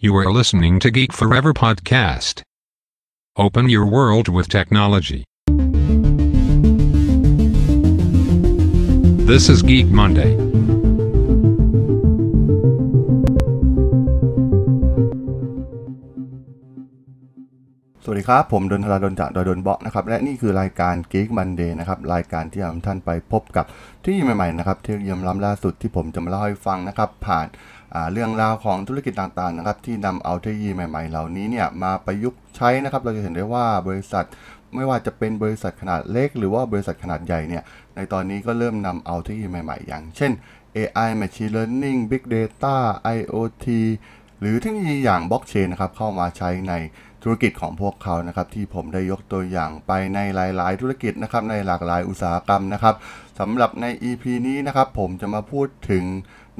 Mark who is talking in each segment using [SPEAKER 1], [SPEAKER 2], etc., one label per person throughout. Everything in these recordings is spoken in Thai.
[SPEAKER 1] You are listening to Geek Forever podcast. Open your world with technology. This is Geek Monday.
[SPEAKER 2] สวัสดีครับ ผมดนทราดนจากดอยดนเบาะนะครับ และนี่คือรายการ Geek Monday นะครับ รายการที่จะนำท่านไปพบกับที่ใหม่ๆนะครับ เทคโนโลยีล้ำล่าสุดที่ผมจะมาเล่าให้ฟังนะครับ ผ่านอ่า เรื่องราวของธุรกิจต่างๆนะครับที่นำเอาเทคโนโลยีใหม่ๆ เหล่านี้เนี่ยมาประยุกต์ใช้นะครับเราจะเห็นได้ว่าบริษัทไม่ว่าจะเป็นบริษัทขนาดเล็ก หรือว่าบริษัทขนาดใหญ่เนี่ยในตอนนี้ก็เริ่มนำเอาเทคโนโลยีใหม่ๆ อย่างเช่น AI Machine Learning Big Data IoT หรือเทคโนโลยีอย่างบล็อกเชนนะครับเข้ามาใช้ในธุรกิจของพวกเขานะครับที่ผมได้ยกตัวอย่างไปในหลาย ๆ ธุรกิจนะครับในหลากหลายอุตสาหกรรมนะครับสำหรับใน EP นี้นะครับผมจะมาพูดถึง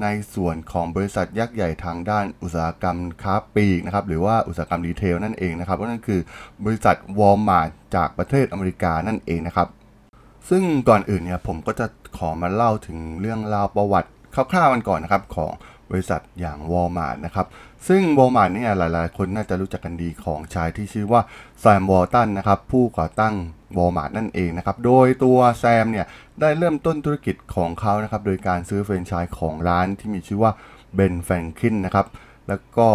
[SPEAKER 2] ในส่วนของบริษัทยักษ์ใหญ่ทางด้านอุตสาหกรรมค้าปลีกนะครับหรือว่าอุตสาหกรรม retail นั่นเองนะครับก็นั่นคือบริษัทวอลมาร์จากประเทศอเมริกานั่นเองนะครับ ซึ่งก่อนอื่นเนี่ยผมก็จะขอมาเล่าถึงเรื่องราวประวัติคร่าวๆกันก่อนนะครับของ บริษัทอย่างวอลมาร์นะครับ ซึ่งวอลมาร์เนี่ยหลาย ๆ คนน่าจะรู้จักกันดีของชายที่ชื่อว่าแซมวอลตันนะครับ ผู้ก่อตั้งวอลมาร์นั่นเองนะครับ โดยตัวแซมเนี่ยได้เริ่มต้นธุรกิจของเขานะครับ โดยการซื้อแฟรนไชส์ของร้านที่มีชื่อว่า Ben Franklin นะครับ แล้วก็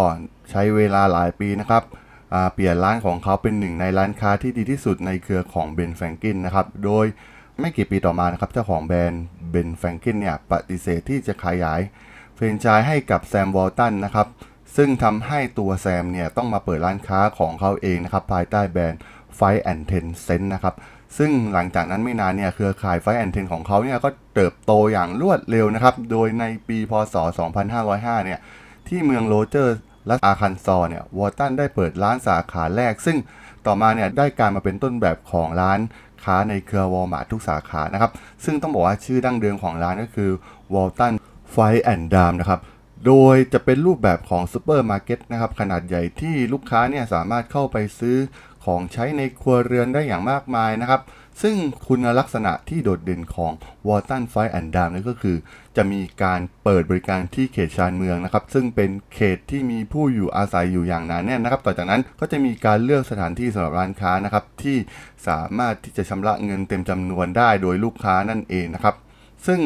[SPEAKER 2] ใช้เวลาหลายปีนะครับเปลี่ยนร้านของเขาเป็นหนึ่งในร้านค้าที่ดีที่สุดในเครือของ Ben Franklin นะครับ โดยไม่กี่ปีต่อมานะครับเจ้าของแบรนด์ Ben Franklin เนี่ยปฏิเสธที่จะขยาย แฟรนไชส์ให้กับแซมวอลตันนะครับ ซึ่งทำให้ตัวแซมเนี่ยต้องมาเปิดร้านค้าของเขาเองนะครับ ภายใต้แบรนด์Five and Ten Cent นะครับซึ่งหลังจากนั้นไม่นานเนี่ยเครือข่าย Five and Ten ของเขาเนี่ยก็เติบโตอย่างรวดเร็วนะครับ โดยในปีพศ 2505 เนี่ยที่เมืองโรเจอร์และอาคันซอร์เนี่ยวอร์ตันได้เปิดร้านสาขาแรก ซึ่งต่อมาเนี่ยได้กลายมาเป็นต้นแบบของร้านค้าในเครือวอลมาร์ททุกสาขานะครับ ซึ่งต้องบอกว่าชื่อดั้งเดิมของร้านก็คือ Walton Five and Dime นะครับโดยจะเป็นรูปแบบของซูเปอร์มาร์เก็ตนะครับขนาดใหญ่ที่ลูกค้าเนี่ยสามารถเข้าไปซื้อของใช้ในครัวเรือนได้อย่างมากมายนะครับ ซึ่งคุณลักษณะที่โดดเด่นของ w a l t o n f i and Dam นั่นก็คือ จะมีการเปิดบริการที่เขตชานเมืองนะครับ ซึ่งเป็นเขตที่มีผู้อยู่อาศัยอยู่อย่างหนานแน่นนะครับ ต่อจากนั้นก็จะมีการเลือกสถานที่สำหรับร้านค้านะครับที่สามารถที่จะชำระเงินเต็มจำนวนได้โดยลูกค้านั่นเองนะครับ ซึ่ง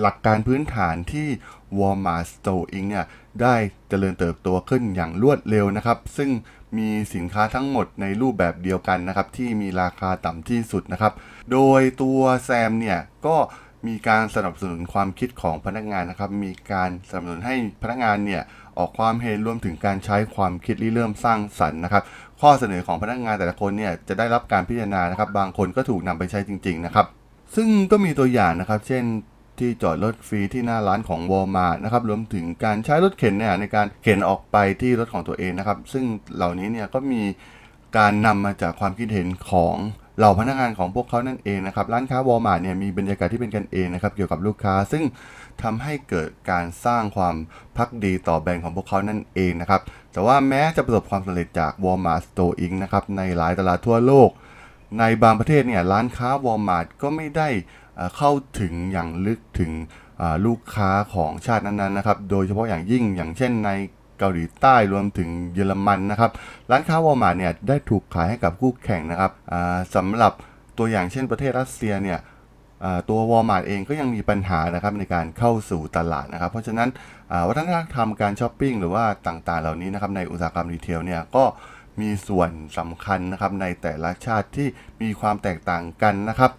[SPEAKER 2] หลักการพื้นฐานที่ Walmart Store Inc. เนี่ยได้เจริญเติบโตขึ้นอย่างรวดเร็วนะครับ ซึ่งมีสินค้าทั้งหมดในรูปแบบเดียวกันนะครับ ที่มีราคาต่ำที่สุดนะครับ โดยตัวแซมเนี่ยก็มีการสนับสนุนความคิดของพนักงานนะครับ มีการสนับสนุนให้พนักงานเนี่ยออกความเห็นรวมถึงการใช้ความคิดริเริ่มสร้างสรรค์นะครับ ข้อเสนอของพนักงานแต่ละคนเนี่ยจะได้รับการพิจารณานะครับ บางคนก็ถูกนำไปใช้จริง ๆ นะครับ ซึ่งก็มีตัวอย่างนะครับ เช่น ที่จอดรถฟรีที่หน้าร้านของวอลมาร์นะครับรวมถึงการใช้รถเข็นเนี่ยในการเข็นออกไปที่รถของตัวเองนะครับ ซึ่งเหล่านี้เนี่ยก็มีการนำมาจากความคิดเห็นของเหล่าพนักงานของพวกเขานั่นเองนะครับ ร้านค้าวอลมาร์เนี่ยมีบรรยากาศที่เป็นกันเองนะครับเกี่ยวกับลูกค้า ซึ่งทำให้เกิดการสร้างความพักดีต่อแบรนด์ของพวกเขานั่นเองนะครับ แต่ว่าแม้จะประสบความสำเร็จจาก Walmart Store Inc. นะครับในหลายตลาดทั่วโลก ในบางประเทศเนี่ยร้านค้าวอลมาร์ทก็ไม่ได้ เข้าถึงอย่างลึกถึงลูกค้าของชาตินั้นๆนะครับ โดยเฉพาะอย่างยิ่งอย่างเช่นในเกาหลีใต้รวมถึงเยอรมันนะครับ ร้านค้าวอลมาร์เนี่ยได้ถูกขายให้กับคู่แข่งนะครับสำหรับตัวอย่างเช่นประเทศรัสเซียเนี่ยตัว Walmart เองก็ยังมีปัญหานะครับในการเข้าสู่ตลาดนะครับ เพราะฉะนั้นวัฒนธรรมการช้อปปิ้งหรือว่าต่างๆ เหล่านี้นะครับในอุตสาหกรรม retail เนี่ยก็มีส่วนสำคัญนะครับในแต่ละชาติที่มีความแตกต่างกันนะครับ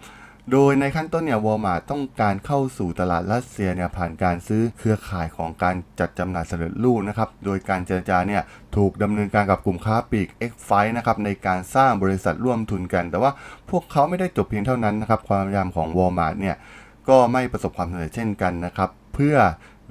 [SPEAKER 2] โดยในขั้นต้นเนี่ยวอลมาร์ทต้องการเข้าสู่ตลาดรัสเซียเนี่ยผ่านการซื้อเครือข่ายของการจัดจำหน่ายสำเร็จรูปนะครับ โดยการเจรจาเนี่ยถูกดำเนินการกับกลุ่มค้าปลีก X f i นะครับในการสร้างบริษัทร่วมทุนกัน แต่ว่าพวกเขาไม่ได้จบเพียงเท่านั้นนะครับ ความพยายามของวอลมาร์ทเนี่ยก็ไม่ประสบความสำเร็จเช่นกันนะครับ เพื่อ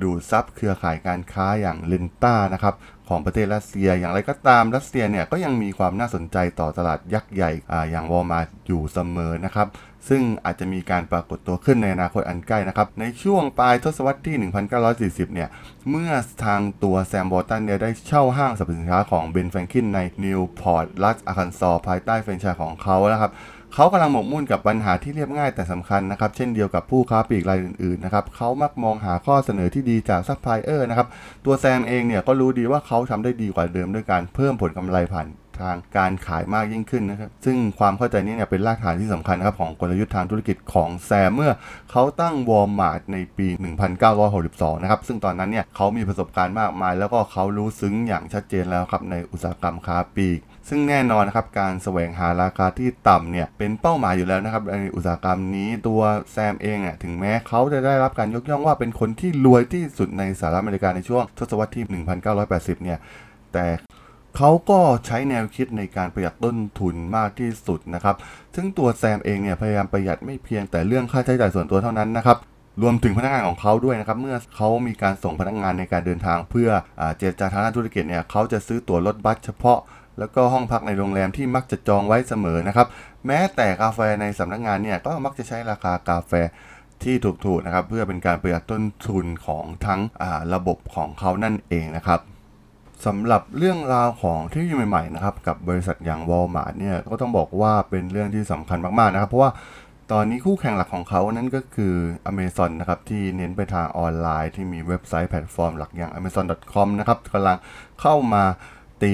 [SPEAKER 2] ดูดซับเครือข่ายการค้าอย่าง Lenta นะครับ ของประเทศรัสเซีย อย่างไรก็ตามรัสเซียเนี่ยก็ยังมีความน่าสนใจต่อตลาดยักษ์ใหญ่อย่างวอลมาร์ทอยู่เสมอนะครับซึ่งอาจจะมีการปรากฏตัวขึ้นในอนาคตอันใกล้นะครับ ในช่วงปลายทศวรรษที่ 1940 เนี่ย เมื่อทางตัวแซมวอลตันเนี่ยได้เช่าห้างสรรพสินค้าของ Ben Franklin ในนิวพอร์ตรัฐอาคันซอภายใต้แฟรนไชส์ของเขานะครับ เขากำลังหมกมุ่นกับปัญหาที่เรียบง่ายแต่สำคัญนะครับ เช่นเดียวกับผู้ค้าปลีกรายอื่นๆนะครับเขามักมองหาข้อเสนอที่ดีจากซัพพลายเออร์นะครับ ตัวแซมเองเนี่ยก็รู้ดีว่าเขาทำได้ดีกว่าเดิมด้วยการเพิ่มผลกำไรผ่านทางการขายมากยิ่งขึ้นนะครับ ซึ่งความเข้าใจนี้เนี่ยเป็นรากฐานที่สำคัญนะครับของกลยุทธ์ทางธุรกิจของแซมเมื่อเขาตั้งวอลมาร์ทในปี 1962 นะครับ ซึ่งตอนนั้นเนี่ยเขามีประสบการณ์มากมาย แล้วก็เขารู้ซึ้งอย่างชัดเจนแล้วครับในอุตสาหกรรมค้าปลีก ซึ่งแน่นอนนะครับการแสวงหาราคาที่ต่ำเนี่ยเป็นเป้าหมายอยู่แล้วนะครับในอุตสาหกรรมนี้ตัวแซมเองอะถึงแม้เขาจะได้รับการยกย่องว่าเป็นคนที่รวยที่สุดในสหรัฐอเมริกาในช่วงทศวรรษที่ 1980 เนี่ยแต่เขาก็ใช้แนวคิดในการประหยัดต้นทุนมากที่สุดนะครับ ซึ่งตัวแซมเองเนี่ยพยายามประหยัดไม่เพียงแต่เรื่องค่าใช้จ่ายส่วนตัวเท่านั้นนะครับ รวมถึงพนักงานของเขาด้วยนะครับ เมื่อเขามีการส่งพนักงานในการเดินทางเพื่ออเจรจาทางด้านธุรกิจเนี่ยเขาจะซื้อตั๋วรถบัสเฉพาะ แล้วก็ห้องพักในโรงแรมที่มักจะจองไว้เสมอนะครับ แม้แต่กาแฟในสำนักงานเนี่ยก็มักจะใช้ราคากาแฟที่ถูกๆนะครับ เพื่อเป็นการประหยัดต้นทุนของทั้งระบบของเขานั่นเองนะครับสำหรับเรื่องราวของเทคโนโลยีใหม่ๆนะครับกับบริษัทอย่าง Walmart เนี่ยก็ต้องบอกว่าเป็นเรื่องที่สำคัญมากๆนะครับ เพราะว่าตอนนี้คู่แข่งหลักของเขานั้นก็คือ Amazon นะครับที่เน้นไปทางออนไลน์ที่มีเว็บไซต์แพลตฟอร์มหลักอย่าง amazon.com นะครับกำลังเข้ามาตี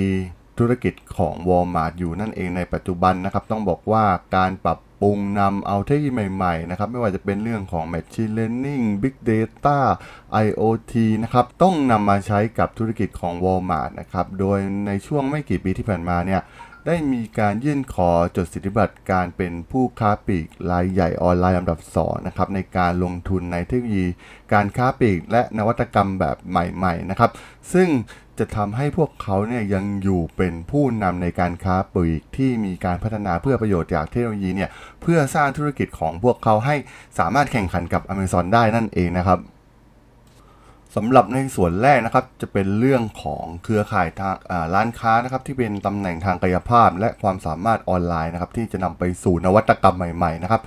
[SPEAKER 2] ธุรกิจของ Walmart อยู่นั่นเองในปัจจุบันนะครับ ต้องบอกว่าการปรับปรุงนำเอาเทคโนโลยีใหม่ๆนะครับไม่ว่าจะเป็นเรื่องของ Machine Learning Big Data IoT นะครับต้องนำมาใช้กับธุรกิจของ Walmart นะครับโดยในช่วงไม่กี่ปีที่ผ่านมาเนี่ยได้มีการยื่นขอจดสิทธิบัตรการเป็นผู้ค้าปลีกรายใหญ่ออนไลน์ลำดับ2นะครับในการลงทุนในเทคโนโลยี การค้าปลีกและนวัตกรรมแบบใหม่ๆนะครับซึ่ง จะทำให้พวกเขาเนี่ยยังอยู่เป็นผู้นำในการค้าปลีกที่มีการพัฒนาเพื่อประโยชน์จากเทคโนโลยีเนี่ยเพื่อสร้างธุรกิจของพวกเขาให้สามารถแข่งขันกับ Amazon ได้นั่นเองนะครับสำหรับในส่วนแรกนะครับจะเป็นเรื่องของเครือข่ายทางร้านค้านะครับที่เป็นตำแหน่งทางกายภาพ และความสามารถออนไลน์นะครับที่จะนำไปสู่นวัตกรรมใหม่ๆนะครับ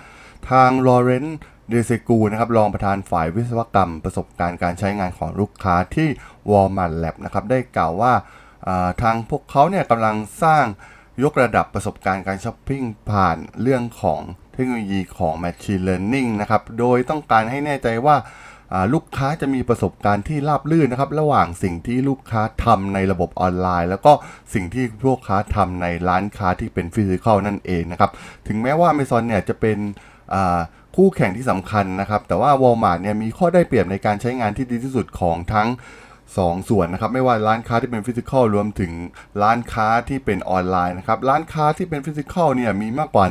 [SPEAKER 2] ทางลอเรนซ์ เดเซกูนะครับรองประธานฝ่ายวิศวกรรมประสบการณ์การใช้งานของลูกค้าที่ Walmart Lab นะครับได้กล่าวว่าทางพวกเขาเนี่ยกำลังสร้างยกระดับประสบการณ์การช้อปปิ้งผ่านเรื่องของเทคโนโลยีของ Machine Learning นะครับ โดยต้องการให้แน่ใจว่าลูกค้าจะมีประสบการณ์ที่ราบรื่นนะครับ ระหว่างสิ่งที่ลูกค้าทำในระบบออนไลน์ แล้วก็สิ่งที่พวกค้าทำในร้านค้าที่เป็นฟิสิกอลนั่นเองนะครับ ถึงแม้ว่า Amazon เนี่ยจะเป็น คู่แข่งที่สำคัญนะครับ แต่ว่า Walmart เนี่ยมีข้อได้เปรียบในการใช้งานที่ดีที่สุดของทั้งสองส่วนนะครับ ไม่ว่าร้านค้าที่เป็นฟิสิกอลรวมถึงร้านค้าที่เป็นออนไลน์นะครับ ร้านค้าที่เป็นฟิสิกอลเนี่ยมีมากกว่า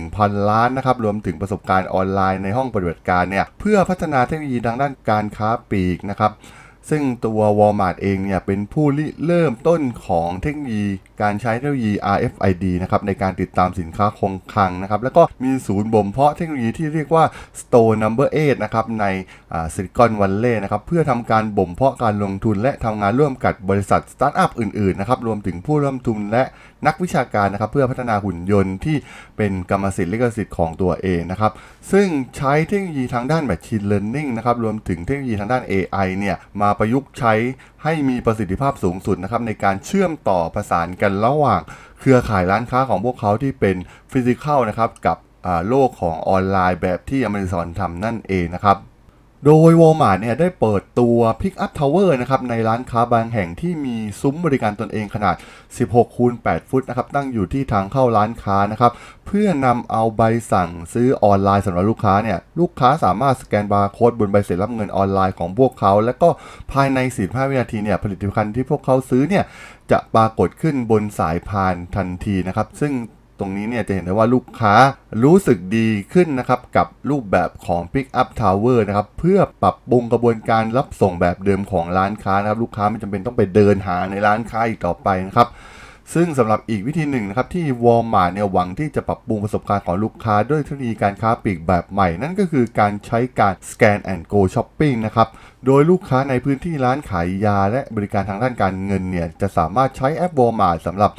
[SPEAKER 2] 11,000 ล้านนะครับ รวมถึงประสบการณ์ออนไลน์ในห้องปฏิบัติการเนี่ยเพื่อพัฒนาเทคโนโลยีทางด้านการค้าปลีกนะครับ ซึ่งตัว Walmart เองเนี่ยเป็นผู้เริ่มต้นของเทคโนโลยี การใช้เทคโนโลยี RFID นะครับในการติดตามสินค้าคงคลังนะครับแล้วก็มีศูนย์บ่มเพาะเทคโนโลยีที่เรียกว่า Store Number 8นะครับในซิลิคอนวัลเลย์นะครับเพื่อทำการบ่มเพาะการลงทุนและทำงานร่วมกับบริษัทสตาร์ทอัพอื่นๆนะครับรวมถึงผู้ร่วมทุนและ นักวิชาการนะครับเพื่อพัฒนาหุ่นยนต์ที่เป็นกรรมสิทธิ์ลิขสิทธิ์ของตัวเองนะครับซึ่งใช้เทคโนโลยีทางด้าน Machine Learning นะครับรวมถึงเทคโนโลยีทางด้าน AI เนี่ยมาประยุกต์ใช้ให้มีประสิทธิภาพสูงสุดนะครับในการเชื่อมต่อประสานกันระหว่างเครือข่ายร้านค้าของพวกเขาที่เป็น physical นะครับกับโลกของออนไลน์แบบที่ Amazon ทำนั่นเองนะครับ โดย Walmart เนี่ยได้เปิดตัว Pick Up Tower นะครับในร้านค้าบางแห่งที่มีซุ้มบริการตนเองขนาด 16 คูณ 8 ฟุตนะครับตั้งอยู่ที่ทางเข้าร้านค้านะครับเพื่อนำเอาใบสั่งซื้อออนไลน์สำหรับลูกค้าเนี่ยลูกค้าสามารถสแกนบาร์โค้ดบนใบเสร็จรับเงินออนไลน์ของพวกเขา แล้วก็ภายใน 45 วินาทีเนี่ยผลิตภัณฑ์ที่พวกเขาซื้อเนี่ยจะปรากฏขึ้นบนสายพานทันทีนะครับซึ่ง ตรงนี้เนี่ยจะเห็นได้ว่าลูกค้ารู้สึกดีขึ้นนะครับกับรูปแบบของ Pick Up Tower นะครับเพื่อปรับปรุงกระบวนการรับส่งแบบเดิมของร้านค้านะครับลูกค้าไม่จำเป็นต้องไปเดินหาในร้านค้าอีกต่อไปนะครับซึ่งสำหรับอีกวิธีหนึ่งนะครับที่ Walmart เนี่ยหวังที่จะปรับปรุงประสบการณ์ของลูกค้าด้วยเทคโนโลยีการค้าปลีกแบบใหม่ นั่นก็คือการใช้การ Scan and Go Shopping นะครับ โดยลูกค้าในพื้นที่ร้านขายยาและบริการทางด้านการเงินเนี่ยจะสามารถใช้แอป Walmart สำหรับ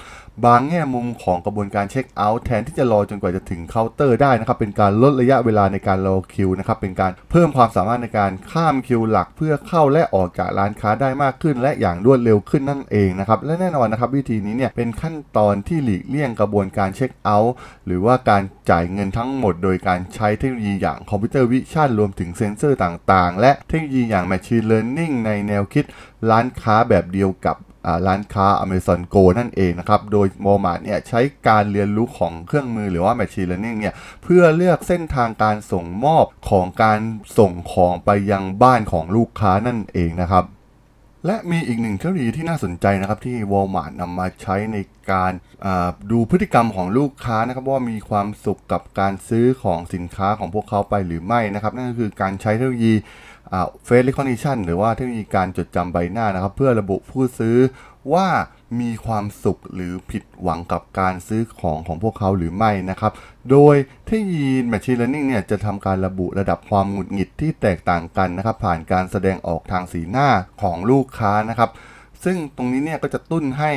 [SPEAKER 2] บางแง่มุมของกระบวนการเช็คเอาท์แทนที่จะรอจนกว่าจะถึงเคาน์เตอร์ได้นะครับเป็นการลดระยะเวลาในการรอคิวนะครับเป็นการเพิ่มความสามารถในการข้ามคิวหลัก เพื่อเข้าและออกจากร้านค้าได้มากขึ้น และอย่างรวดเร็วขึ้นนั่นเองนะครับและแน่นอนนะครับวิธีนี้เนี่ยเป็นขั้นตอนที่หลีกเลี่ยงกระบวนการเช็คเอาท์หรือว่าการจ่ายเงินทั้งหมด โดยการใช้เทคโนโลยีอย่าง computer vision รวมถึงเซ็นเซอร์ต่างๆ และเทคโนโลยีอย่าง Machine Learning ในแนวคิดร้านค้าแบบเดียวกับ ร้านค้า Amazon Go นั่นเองนะครับ โดย Walmart เนี่ยใช้การเรียนรู้ของเครื่องมือหรือว่า Machine Learning เนี่ยเพื่อเลือกเส้นทางการส่งมอบของการส่งของไปยังบ้านของลูกค้านั่นเองนะครับและมีอีกหนึ่งเทคโนโลยีที่น่าสนใจนะครับที่ Walmart นำมาใช้ในการดูพฤติกรรมของลูกค้านะครับว่ามีความสุขกับการซื้อของสินค้าของพวกเขาไปหรือไม่นะครับนั่นก็คือการใช้เทคโนโลยี เฟส recognition หรือว่าเทคโนโลยีการจดจำใบหน้านะครับ เพื่อระบุผู้ซื้อว่ามีความสุขหรือผิดหวังกับการซื้อของของพวกเขาหรือไม่นะครับ โดยเทคโนโลยี Machine Learning เนี่ยจะทำการระบุระดับความหงุดหงิดที่แตกต่างกันนะครับ ผ่านการแสดงออกทางสีหน้าของลูกค้านะครับ ซึ่งตรงนี้เนี่ยก็จะตุ้นให้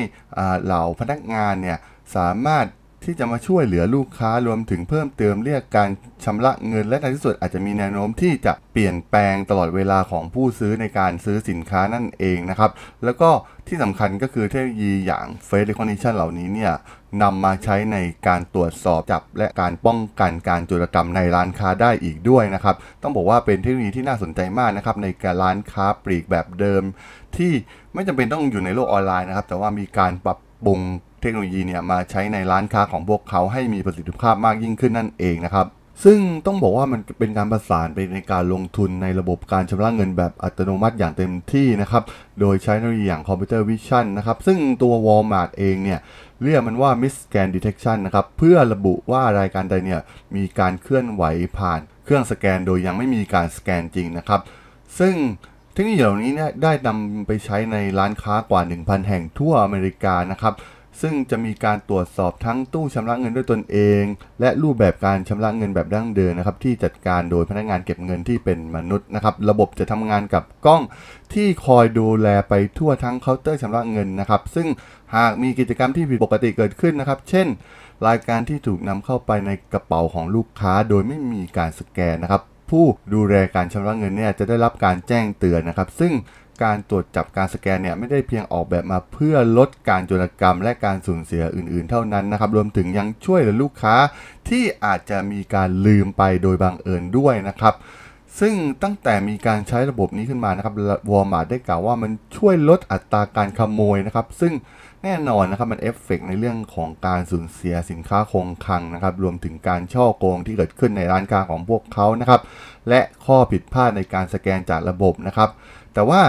[SPEAKER 2] เหล่าพนักงานเนี่ยสามารถ ที่จะมาช่วยเหลือลูกค้ารวมถึงเพิ่มเติมเรียกการชำระเงิน และในที่สุดอาจจะมีแนวโน้มที่จะเปลี่ยนแปลงตลอดเวลาของผู้ซื้อในการซื้อสินค้านั่นเองนะครับ แล้วก็ที่สำคัญก็คือเทคโนโลยีอย่าง Face Recognition เหล่านี้เนี่ยนำมาใช้ในการตรวจสอบจับและการป้องกันการโจรกรรมในร้านค้าได้อีกด้วยนะครับ ต้องบอกว่าเป็นเทคโนโลยีที่น่าสนใจมากนะครับในการร้านค้าปลีกแบบเดิม ที่ไม่จำเป็นต้องอยู่ในโลกออนไลน์นะครับ แต่ว่ามีการปรับ ปรุงเทคโนโลยีเนี่ยมาใช้ในร้านค้าของพวกเขาให้มีประสิทธิภาพมากยิ่งขึ้นนั่นเองนะครับ ซึ่งต้องบอกว่ามันเป็นการประสานไปในการลงทุนในระบบการชำระเงินแบบอัตโนมัติอย่างเต็มที่นะครับ โดยใช้เทคโนโลยีอย่าง computer vision นะครับ ซึ่งตัว Walmart เองเนี่ยเรียกมันว่า Missed Scan Detection นะครับ เพื่อระบุว่ารายการใดเนี่ยมีการเคลื่อนไหวผ่านเครื่องสแกนโดยยังไม่มีการสแกนจริงนะครับ ซึ่ง เทคโนโลยีเหล่านี้เนี่ยได้นำไปใช้ในร้านค้ากว่า 1,000 แห่งทั่วอเมริกานะครับ ซึ่งจะมีการตรวจสอบทั้งตู้ชำระเงินด้วยตนเอง และรูปแบบการชำระเงินแบบดั้งเดิมนะครับ ที่จัดการโดยพนักงานเก็บเงินที่เป็นมนุษย์นะครับ ระบบจะทำงานกับกล้องที่คอยดูแลไปทั่วทั้งเคาน์เตอร์ชำระเงินนะครับ ซึ่งหากมีกิจกรรมที่ผิดปกติเกิดขึ้นนะครับ เช่น รายการที่ถูกนำเข้าไปในกระเป๋าของลูกค้า โดยไม่มีการสแกนนะครับ ผู้ดูแลการชำระเงินเนี่ยจะได้รับการแจ้งเตือนนะครับ ซึ่งการตรวจจับการสแกนเนี่ยไม่ได้เพียงออกแบบมาเพื่อลดการโจรกรรม และการสูญเสียอื่นๆ เท่านั้นนะครับ รวมถึงยังช่วยเหลือลูกค้าที่อาจจะมีการลืมไปโดยบังเอิญด้วยนะครับ ซึ่งตั้งแต่มีการใช้ระบบนี้ขึ้นมานะครับวอลมาร์ได้กล่าวว่ามันช่วยลดอัตราการขโมยนะครับ ซึ่ง แน่นอนนะครับมันเอฟเฟกในเรื่องของการสูญเสียสินค้าคงคลังนะครับ รวมถึงการช่อโกงที่เกิดขึ้นในร้านค้าของพวกเขานะครับ และข้อผิดพลาดในการสแกนจากระบบนะครับ แต่ว่า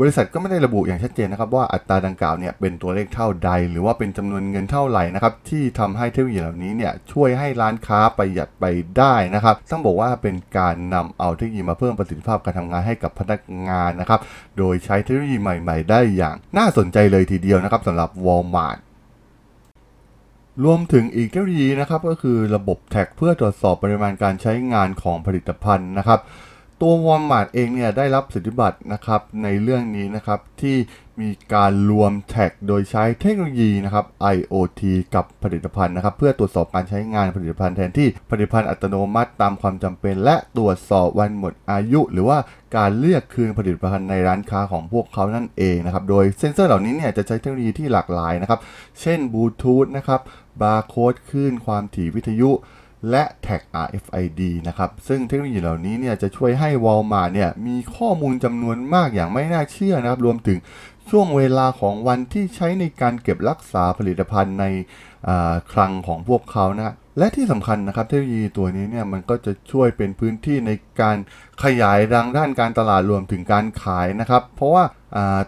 [SPEAKER 2] บริษัทก็ไม่ได้ระบุอย่างชัดเจนนะครับว่าอัตราดังกล่าวเนี่ยเป็นตัวเลขเท่าใด หรือว่าเป็นจำนวนเงินเท่าไหร่นะครับที่ทำให้เทคโนโลยีเหล่านี้เนี่ยช่วยให้ร้านค้าประหยัดไปได้นะครับต้องบอกว่าเป็นการนำเอาเทคโนโลยีมาเพิ่มประสิทธิภาพการทำงานให้กับพนักงานนะครับโดยใช้เทคโนโลยีใหม่ ๆ ได้อย่างน่าสนใจเลยทีเดียวนะครับสำหรับ Walmart รวมถึงอีกเทคโนโลยีนะครับก็คือระบบแท็กเพื่อตรวจสอบปริมาณการใช้งานของผลิตภัณฑ์นะครับ ตัว Walmart เองเนี่ยได้รับสิทธิบัตรนะครับในเรื่องนี้นะครับที่มีการรวมแท็กโดยใช้เทคโนโลยีนะครับ IoT กับผลิตภัณฑ์นะครับ เพื่อตรวจสอบการใช้งานผลิตภัณฑ์แทนที่ผลิตภัณฑ์อัตโนมัติตามความจำเป็น และตรวจสอบวันหมดอายุ หรือว่าการเลือกคืนผลิตภัณฑ์ในร้านค้าของพวกเขานั่นเองนะครับ โดยเซ็นเซอร์เหล่านี้เนี่ยจะใช้เทคโนโลยีที่หลากหลายนะครับ เช่นบลูทูธนะครับบาร์โค้ดคลื่นความถี่วิทยุ และแท็ก RFID นะครับ ซึ่งเทคโนโลยีเหล่านี้เนี่ยจะช่วยให้ Walmart เนี่ยมีข้อมูลจำนวนมากอย่างไม่น่าเชื่อนะครับ รวมถึงช่วงเวลาของวันที่ใช้ในการเก็บรักษาผลิตภัณฑ์ในคลังของพวกเขานะและที่สำคัญนะครับเทคโนโลยีตัวนี้เนี่ยมันก็จะช่วยเป็นพื้นที่ในการขยายดังด้านการตลาดรวมถึงการขายนะครับ เพราะว่า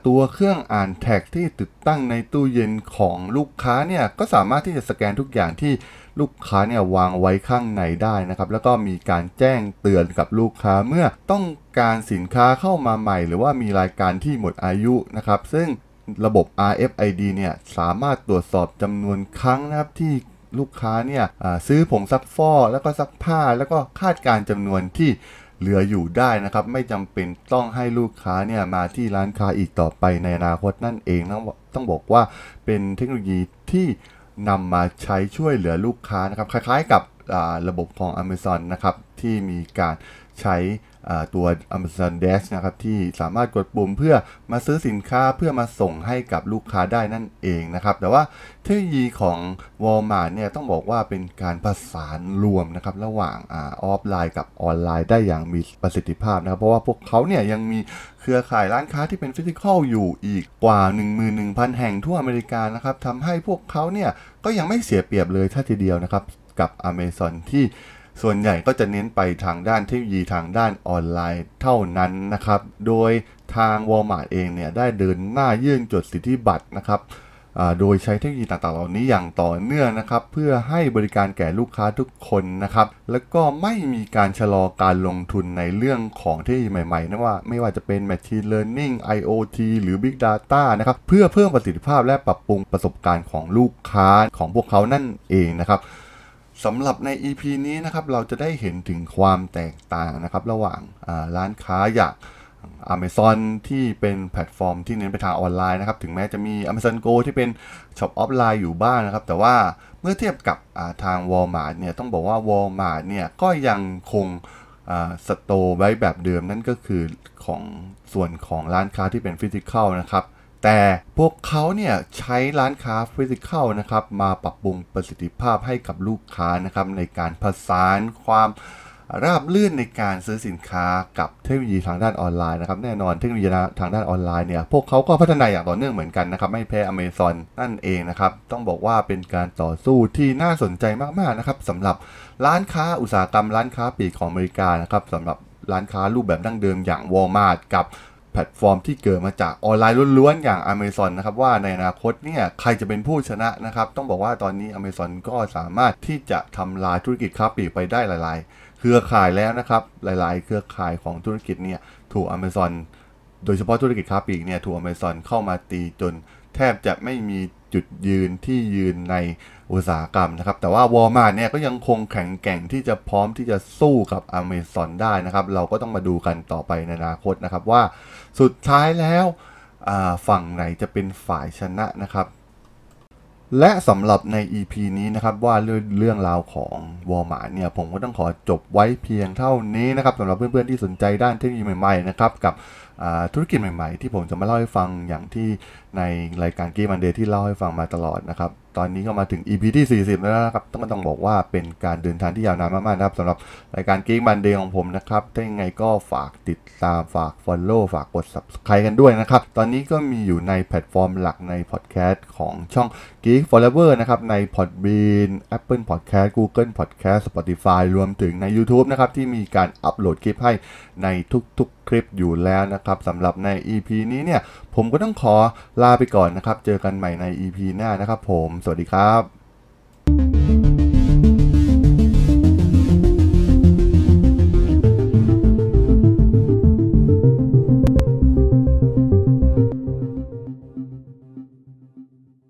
[SPEAKER 2] ตัวเครื่องอ่านแท็กที่ติดตั้งในตู้เย็นของลูกค้าเนี่ยก็สามารถที่จะสแกนทุกอย่างที่ ลูกค้าเนี่ยวางไว้ข้างในได้นะครับ แล้วก็มีการแจ้งเตือนกับลูกค้าเมื่อต้องการสินค้าเข้ามาใหม่ หรือว่ามีรายการที่หมดอายุนะครับ ซึ่งระบบ RFID เนี่ยสามารถตรวจสอบจำนวนครั้งนะครับที่ลูกค้าเนี่ยซื้อผงซักฟอกแล้วก็ซักผ้า แล้วก็คาดการจำนวนที่เหลืออยู่ได้นะครับ ไม่จำเป็นต้องให้ลูกค้าเนี่ยมาที่ร้านค้าอีกต่อไปในอนาคตนั่นเองต้องบอกว่าเป็นเทคโนโลยีที่ นำมาใช้ช่วยเหลือลูกค้านะครับ คล้ายๆกับระบบของ Amazon นะครับ ที่มีการ ใช้ตัว Amazon Dash นะครับที่สามารถกดปุ่มเพื่อมาซื้อสินค้าเพื่อมาส่งให้กับลูกค้าได้นั่นเองนะครับ แต่ว่าเทคโนโลยีของ Walmart เนี่ยต้องบอกว่าเป็นการประสานรวมนะครับระหว่างออฟไลน์กับออนไลน์ได้อย่างมีประสิทธิภาพนะครับ เพราะว่าพวกเขาเนี่ยยังมีเครือข่ายร้านค้าที่เป็น physical อยู่อีกกว่า 11,000 แห่งทั่วอเมริกานะครับทำให้พวกเขาเนี่ยก็ยังไม่เสียเปรียบเลยถ้าทีเดียวนะครับกับ Amazon ที่ ส่วนใหญ่ก็จะเน้นไปทางด้านเทคโนโลยีทางด้านออนไลน์เท่านั้นนะครับ โดยทาง Walmart เองเนี่ยได้เดินหน้ายื่นจดสิทธิบัตรนะครับโดยใช้เทคโนโลยีต่างๆ เหล่านี้อย่างต่อเนื่องนะครับ เพื่อให้บริการแก่ลูกค้าทุกคนนะครับ แล้วก็ไม่มีการชะลอการลงทุนในเรื่องของเทคโนโลยีใหม่ๆนะว่าไม่ว่าจะเป็น Machine Learning IoT หรือ Big Data นะครับ เพื่อเพิ่มประสิทธิภาพและปรับปรุงประสบการณ์ของลูกค้าของพวกเขานั่นเองนะครับ สำหรับใน EP นี้นะครับเราจะได้เห็นถึงความแตกต่างนะครับ ระหว่างร้านค้าอย่าง Amazon ที่เป็นแพลตฟอร์มที่เน้นไปทางออนไลน์นะครับ ถึงแม้จะมี Amazon Go ที่เป็นช็อปออฟไลน์อยู่บ้างนะครับ แต่ว่าเมื่อเทียบกับทาง Walmart เนี่ยต้องบอกว่า Walmart เนี่ยก็ยังคง store ไว้แบบเดิมนั่นก็คือของส่วนของร้านค้าที่เป็น physical นะครับ แต่พวกเขาเนี่ยใช้ร้านค้าฟิสิกอลนะครับมาปรับปรุงประสิทธิภาพให้กับลูกค้านะครับในการผสานความราบลื่นในการซื้อสินค้ากับเทคโนโลยีทางด้านออนไลน์นะครับแน่นอนเทคโนโลยีทางด้านออนไลน์เนี่ยพวกเขาก็พัฒนาอย่างต่อเนื่องเหมือนกันนะครับไม่แพ้ Amazon นั่นเองนะครับต้องบอกว่าเป็นการต่อสู้ที่น่าสนใจมากๆนะครับสำหรับร้านค้าอุตสาหกรรมร้านค้าปลีกของอเมริกานะครับสำหรับร้านค้ารูปแบบดั้งเดิมอย่าง Walmart กับ แพลตฟอร์มที่เกิดมาจากออนไลน์ล้วนๆ อย่าง Amazon นะครับว่าในอนาคตเนี่ยใครจะเป็นผู้ชนะนะครับ ต้องบอกว่าตอนนี้ Amazon ก็สามารถที่จะทำลายธุรกิจค้าปลีกไปได้หลาย ๆ เครือข่ายแล้วนะครับ หลาย ๆ เครือข่ายของธุรกิจเนี่ยถูก Amazon โดยเฉพาะธุรกิจค้าปลีกเนี่ยถูก Amazon เข้ามาตีจน แทบจะไม่มีจุดยืนที่ยืนใน อุตสาหกรรมนะครับ แต่ว่า Walmart เนี่ยก็ยังคงแข็งแกร่งที่จะพร้อมที่จะสู้กับ Amazon ได้นะครับ เราก็ต้องมาดูกันต่อไปในอนาคตนะครับว่าสุดท้ายแล้วฝั่งไหนจะเป็นฝ่ายชนะนะครับ และสำหรับใน EP นี้นะครับว่าเรื่องราวของ Walmart เนี่ยผมก็ต้องขอจบไว้เพียงเท่านี้นะครับสำหรับเพื่อนๆที่สนใจด้านเทคโนโลยีใหม่ๆนะครับกับธุรกิจใหม่ๆ ที่ผมจะมาเล่าให้ฟังอย่างที่ในรายการเกมมันเดย์ที่เล่าให้ฟังมาตลอดนะครับ ตอนนี้ก็มาถึง EP ที่ 40 แล้วนะครับ ต้องต้องบอกว่าเป็นการเดินทางที่ยาวนานมากๆนะครับสำหรับรายการ Geek Monday ของผมนะครับ ถ้ายังไงก็ฝากติดตามฝาก Follow ฝากกด Subscribe กันด้วยนะครับ ตอนนี้ก็มีอยู่ในแพลตฟอร์มหลักในพอดแคสต์ของช่อง Geek Forever นะครับ ใน Podbean Apple Podcast Google Podcast Spotify รวมถึงใน YouTube นะครับ ที่มีการอัปโหลดคลิปให้ในทุกๆ คลิปอยู่แล้วนะครับสำหรับใน EP นี้เนี่ยผมก็ต้องขอลาไปก่อนนะครับ เจอกันใหม่ใน EP หน้านะครับผมสวัสดีครับ